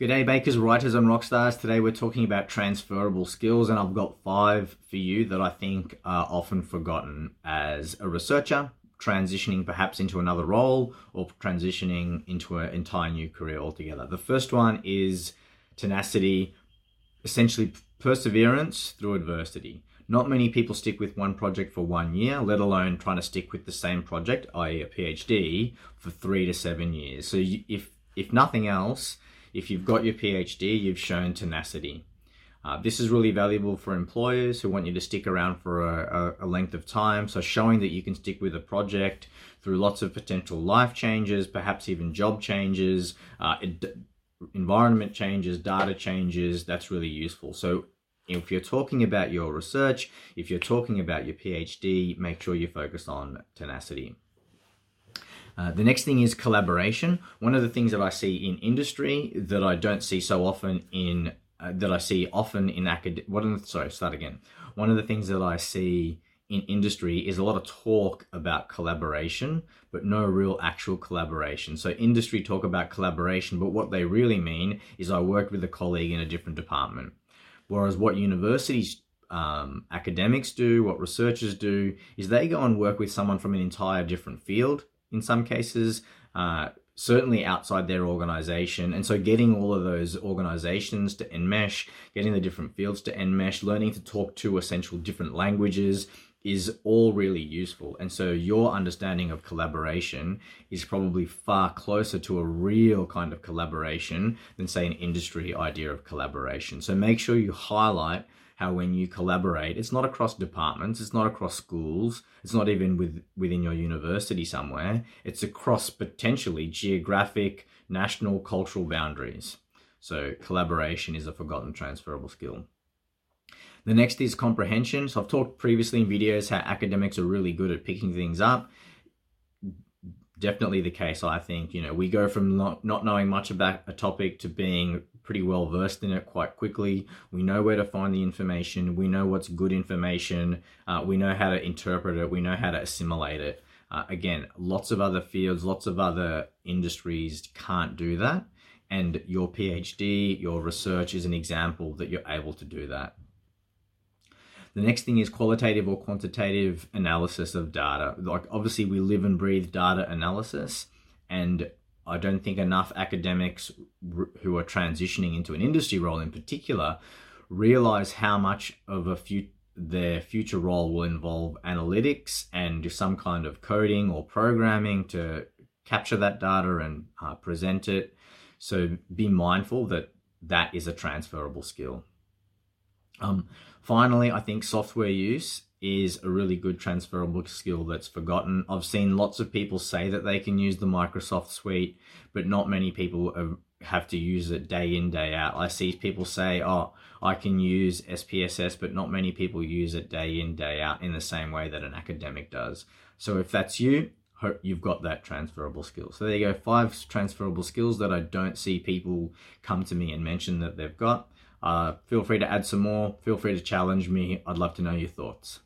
G'day, bakers, writers, and rock stars. Today we're talking about transferable skills, and I've got five for you that I think are often forgotten as a researcher, transitioning perhaps into another role, or transitioning into an entire new career altogether. The first one is tenacity, essentially perseverance through adversity. Not many people stick with one project for one year, let alone trying to stick with the same project, i.e., a PhD, for three to seven years. So, if if nothing else, if you've got your PhD, you've shown tenacity. Uh, this is really valuable for employers who want you to stick around for a, a, a, length of time. So, showing that you can stick with a project through lots of potential life changes, perhaps even job changes, uh, environment changes, data changes, that's really useful. So, if you're talking about your research, if you're talking about your PhD, make sure you focus on tenacity. Uh, the next thing is collaboration. One of the things that I see in industry that I don't see so often in uh, that I see often in academic. Sorry, start again. One of the things that I see in industry is a lot of talk about collaboration, but no real actual collaboration. So industry talk about collaboration, but what they really mean is I worked with a colleague in a different department. Whereas what universities um, academics do, what researchers do, is they go and work with someone from an entire different field in some cases, uh, certainly outside their organization. And so getting all of those organizations to enmesh, getting the different fields to enmesh, learning to talk to essential different languages is all really useful. And so your understanding of collaboration is probably far closer to a real kind of collaboration than, say, an industry idea of collaboration. So make sure you highlight how when you collaborate, it's not across departments, it's not across schools, it's not even with, within your university somewhere, it's across potentially geographic, national, cultural boundaries. So collaboration is a forgotten transferable skill. The next is comprehension. So I've talked previously in videos how academics are really good at picking things up. Definitely the case, I think. You know, we go from not, not knowing much about a topic to being pretty well versed in it quite quickly. We know where to find the information. We know what's good information. Uh, we know how to interpret it. We know how to assimilate it. Uh, again, lots of other fields, lots of other industries can't do that. And your PhD, your research is an example that you're able to do that. The next thing is qualitative or quantitative analysis of data. Like, obviously, we live and breathe data analysis, and I don't think enough academics who are transitioning into an industry role in particular realize how much of a their future role will involve analytics and some kind of coding or programming to capture that data and uh, present it. So be mindful that that is a transferable skill. Um, finally, I think software use is a really good transferable skill that's forgotten. I've seen lots of people say that they can use the Microsoft suite, but not many people have to use it day in, day out. I see people say, oh, I can use SPSS, but not many people use it day in, day out in the same way that an academic does. So if that's you, hope you've got that transferable skill. So there you go, five transferable skills that I don't see people come to me and mention that they've got. Uh, feel free to add some more. Feel free to challenge me. I'd love to know your thoughts.